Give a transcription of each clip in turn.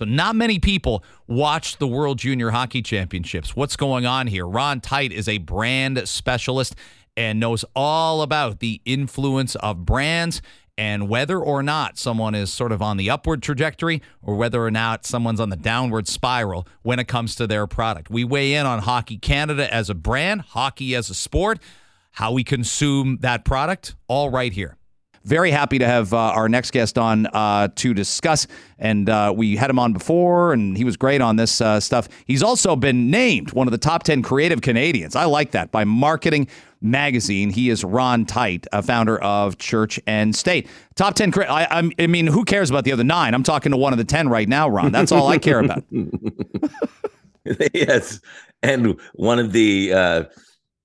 So, not many people watch the World Junior Hockey Championships. What's going on here? Ron Tite is a brand specialist and knows all about the influence of brands and whether or not someone is sort of on the upward trajectory or whether or not someone's on the downward spiral when it comes to their product. We weigh in on Hockey Canada as a brand, hockey as a sport, how we consume that product, all right here. Very happy to have uh, our next guest on uh, to discuss. And uh, we had him on before, and he was great on this uh, stuff. He's also been named one of the top 10 creative Canadians. I like that by Marketing Magazine. He is Ron Tite, a founder of Church and State. Top 10. I, I mean, who cares about the other nine? I'm talking to one of the 10 right now, Ron. That's all I care about. yes. And one of the. Uh,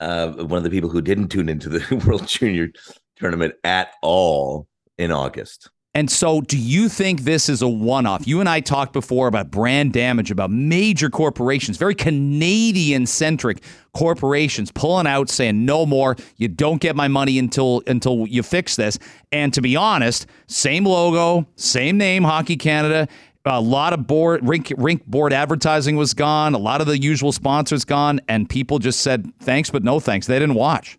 uh, one of the people who didn't tune into the World Junior tournament at all in August. And so, do you think this is a one off? You and I talked before about brand damage, about major corporations, very Canadian centric corporations pulling out saying, no more, you don't get my money until until you fix this. And to be honest, same logo, same name, Hockey Canada. A lot of board rink rink board advertising was gone. A lot of the usual sponsors gone, and people just said thanks, but no thanks. They didn't watch.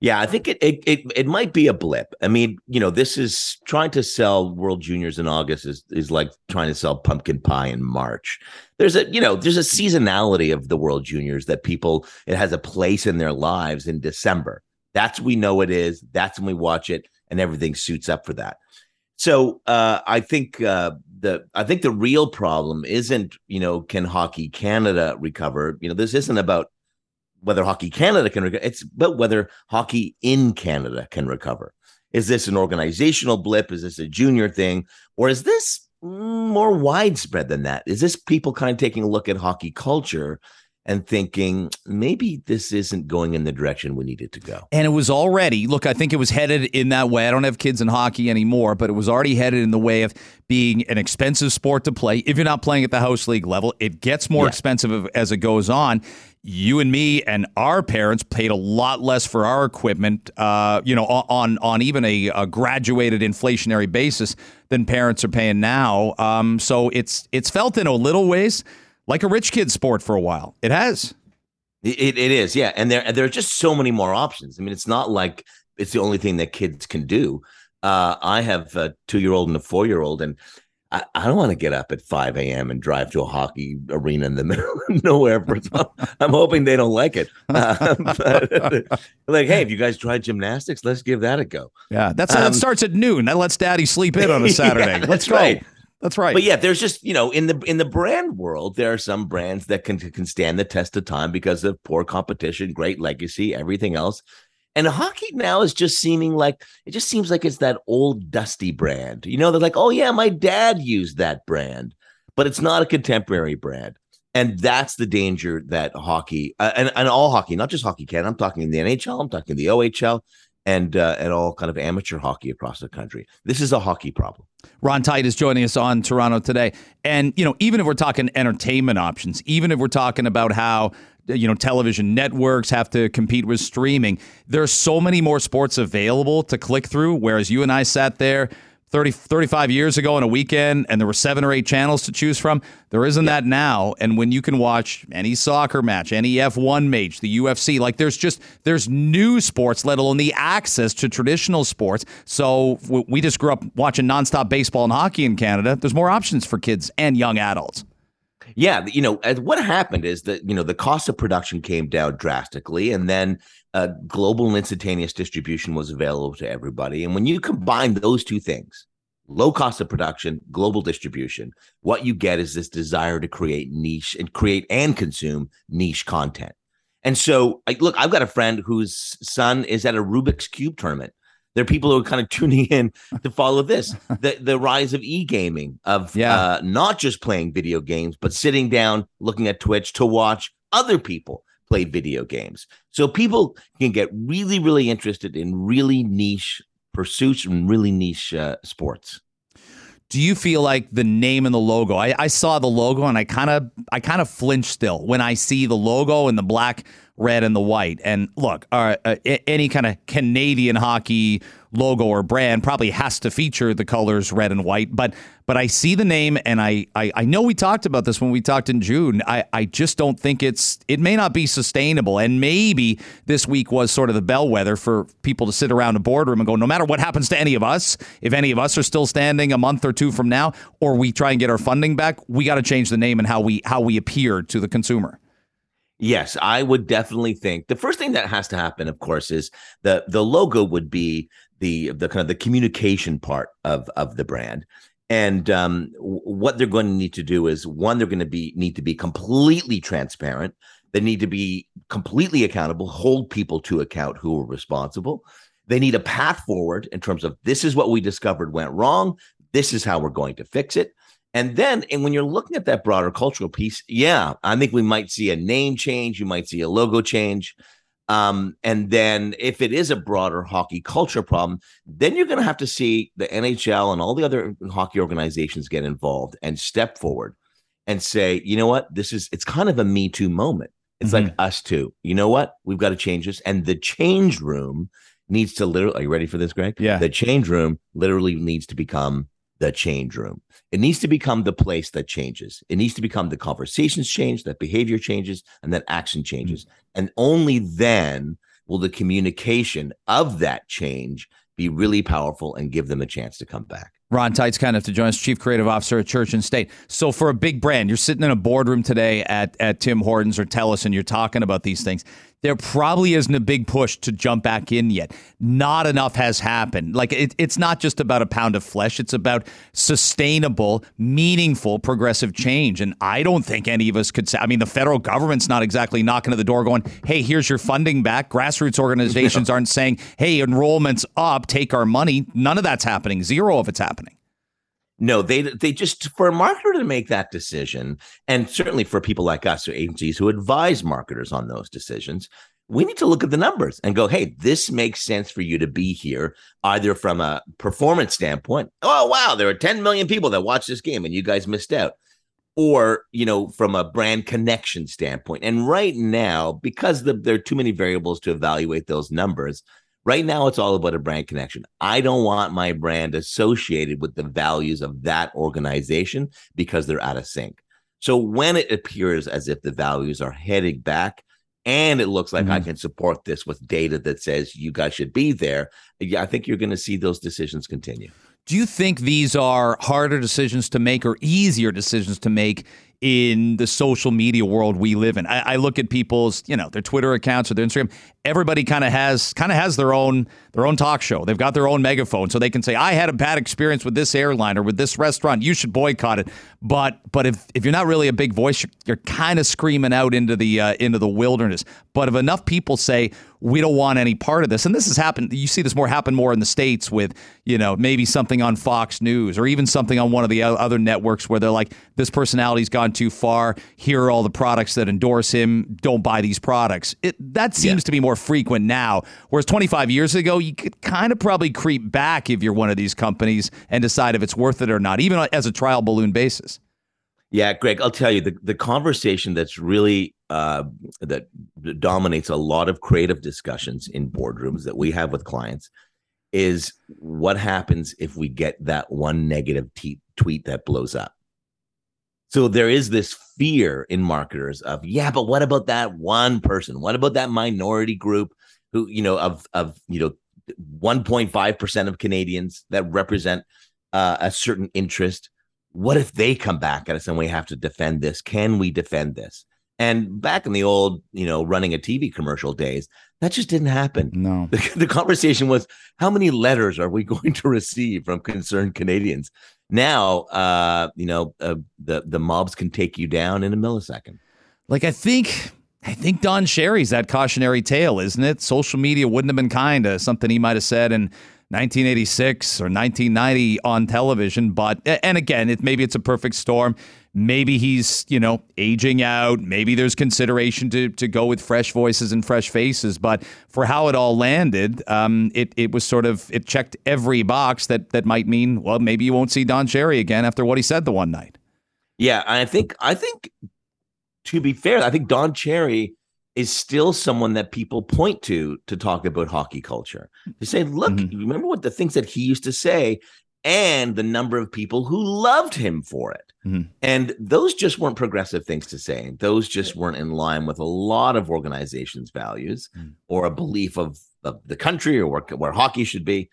Yeah, I think it, it it it might be a blip. I mean, you know, this is trying to sell World Juniors in August is is like trying to sell pumpkin pie in March. There's a you know there's a seasonality of the World Juniors that people it has a place in their lives in December. That's we know it is. That's when we watch it, and everything suits up for that. So uh, I think uh, the I think the real problem isn't you know can Hockey Canada recover. You know this isn't about whether Hockey Canada can recover. It's but whether hockey in Canada can recover. Is this an organizational blip? Is this a junior thing? Or is this mm, more widespread than that? Is this people kind of taking a look at hockey culture and thinking maybe this isn't going in the direction we needed to go. And it was already, look, I think it was headed in that way. I don't have kids in hockey anymore, but it was already headed in the way of being an expensive sport to play. If you're not playing at the house league level, it gets more yeah. expensive as it goes on. You and me and our parents paid a lot less for our equipment, uh, you know, on on even a, a, graduated inflationary basis than parents are paying now. Um, so it's it's felt in a little ways like a rich kid sport for a while. It has. It, it is, yeah. And there, there are just so many more options. I mean, it's not like it's the only thing that kids can do. Uh, I have a two year old and a four year old, and I, I don't want to get up at 5 a.m. and drive to a hockey arena in the middle of nowhere. For, I'm hoping they don't like it. Uh, but, like, hey, have you guys tried gymnastics? Let's give that a go. Yeah, that's um, that starts at noon. That lets daddy sleep in on a Saturday. yeah, Let's go. Right. That's right. But yeah, there's just you know in the in the brand world, there are some brands that can can stand the test of time because of poor competition, great legacy, everything else. And hockey now is just seeming like it just seems like it's that old dusty brand. You know, they're like, oh yeah, my dad used that brand, but it's not a contemporary brand. And that's the danger that hockey uh, and, and all hockey, not just hockey can. I'm talking in the NHL, I'm talking the OHL, and uh, and all kind of amateur hockey across the country. This is a hockey problem. Ron Tite is joining us on Toronto today, and you know, even if we're talking entertainment options, even if we're talking about how you know television networks have to compete with streaming, there's so many more sports available to click through. Whereas you and I sat there 30, 35 years ago on a weekend and there were seven or eight channels to choose from. There isn't yeah. that now. And when you can watch any soccer match, any F1 match, the UFC, like there's just, there's new sports, let alone the access to traditional sports. So we just grew up watching nonstop baseball and hockey in Canada. There's more options for kids and young adults. Yeah, you know, what happened is that you know the cost of production came down drastically, and then uh, global and instantaneous distribution was available to everybody. And when you combine those two things, low cost of production, global distribution, what you get is this desire to create niche and create and consume niche content. And so, I, look, I've got a friend whose son is at a Rubik's Cube tournament. There are people who are kind of tuning in to follow this the, the rise of e gaming, of yeah. uh, not just playing video games, but sitting down, looking at Twitch to watch other people play video games. So people can get really, really interested in really niche pursuits and really niche uh, sports. Do you feel like the name and the logo? I, I saw the logo and I kind of I kind of flinch still when I see the logo and the black red and the white. And look, uh, uh, any kind of Canadian hockey logo or brand probably has to feature the colors red and white. But but I see the name, and I I, I know we talked about this when we talked in June. I, I just don't think it's it may not be sustainable. And maybe this week was sort of the bellwether for people to sit around a boardroom and go, no matter what happens to any of us, if any of us are still standing a month or two from now, or we try and get our funding back, we got to change the name and how we how we appear to the consumer. Yes, I would definitely think the first thing that has to happen, of course, is the the logo would be the the kind of the communication part of of the brand. And um, what they're going to need to do is one, they're going to be need to be completely transparent. They need to be completely accountable, hold people to account who are responsible. They need a path forward in terms of this is what we discovered went wrong. This is how we're going to fix it. And then, and when you're looking at that broader cultural piece, yeah, I think we might see a name change. You might see a logo change. Um, and then if it is a broader hockey culture problem, then you're going to have to see the NHL and all the other hockey organizations get involved and step forward and say, you know what, this is it's kind of a Me Too moment. It's mm-hmm. like us too. You know what? We've got to change this. And the change room needs to literally, are you ready for this, Greg? Yeah. The change room literally needs to become the change room. It needs to become the place that changes. It needs to become the conversations change, that behavior changes, and that action changes. Mm-hmm. And only then will the communication of that change be really powerful and give them a chance to come back. Ron Tite's kind of to join us, Chief Creative Officer at Church and State. So for a big brand, you're sitting in a boardroom today at, at Tim Hortons or Telus and you're talking about these things there probably isn't a big push to jump back in yet. Not enough has happened. Like it, it's not just about a pound of flesh, it's about sustainable, meaningful, progressive change. And I don't think any of us could say, I mean, the federal government's not exactly knocking at the door going, hey, here's your funding back. Grassroots organizations aren't saying, hey, enrollment's up, take our money. None of that's happening. Zero of it's happening. No, they they just for a marketer to make that decision, and certainly for people like us or agencies who advise marketers on those decisions, we need to look at the numbers and go, hey, this makes sense for you to be here, either from a performance standpoint. Oh, wow, there are 10 million people that watch this game and you guys missed out. Or, you know, from a brand connection standpoint. And right now, because the, there are too many variables to evaluate those numbers, Right now, it's all about a brand connection. I don't want my brand associated with the values of that organization because they're out of sync. So when it appears as if the values are heading back, and it looks like mm-hmm. I can support this with data that says you guys should be there, yeah, I think you're going to see those decisions continue. Do you think these are harder decisions to make or easier decisions to make in the social media world we live in. I, I, look at people's, you know, their Twitter accounts or their Instagram. Everybody kind of has kind of has their own their own talk show. They've got their own megaphone, so they can say, "I had a bad experience with this airline or with this restaurant. You should boycott it." But but if if you're not really a big voice, you're, you're kind of screaming out into the uh, into the wilderness. But if enough people say we don't want any part of this, and this has happened, you see this more happen more in the states with you know maybe something on Fox News or even something on one of the other networks where they're like, "This personality's gone too far. Here are all the products that endorse him. Don't buy these products." It that seems yeah. to be more frequent now. Whereas 25 years ago, you could kind of probably creep back if you're one of these companies and decide if it's worth it or not, even as a trial balloon basis. Yeah, Greg, I'll tell you the, the conversation that's really uh, that dominates a lot of creative discussions in boardrooms that we have with clients is what happens if we get that one negative t- tweet that blows up. So there is this fear in marketers of, yeah, but what about that one person? What about that minority group who, you know, of of you know, 1.5% of Canadians that represent uh, a certain interest? What if they come back at us and we have to defend this? Can we defend this? And back in the old, you know, running a TV commercial days, that just didn't happen. No. The, the conversation was how many letters are we going to receive from concerned Canadians? Now, uh, you know, uh, the the mobs can take you down in a millisecond. Like I think I think Don Cherry's that cautionary tale, isn't it? Social media wouldn't have been kind to something he might have said in 1986 or 1990 on television. But and again, it maybe it's a perfect storm. Maybe he's, you know, aging out. Maybe there's consideration to, to go with fresh voices and fresh faces. But for how it all landed, um, it, it was sort of, it checked every box that, that might mean, well, maybe you won't see Don Cherry again after what he said the one night. Yeah. I think, I think to be fair, I think Don Cherry is still someone that people point to to talk about hockey culture. They say, look, mm-hmm. remember what the things that he used to say and the number of people who loved him for it. Mm-hmm. And those just weren't progressive things to say. Those just weren't in line with a lot of organizations' values mm-hmm. or a belief of, of the country or where, where hockey should be.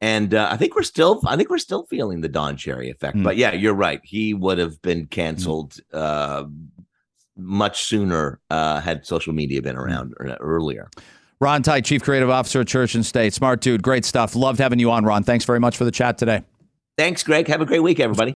And uh, I think we're still, I think we're still feeling the Don Cherry effect. Mm-hmm. But yeah, you're right. He would have been mm. canceled uh, much sooner uh, had social media been around earlier. Ron Tite, Chief Creative Officer at Church and State. Smart dude. Great stuff. Loved having you on, Ron. Thanks very much for the chat today. Thanks, Greg. Have a great week, everybody.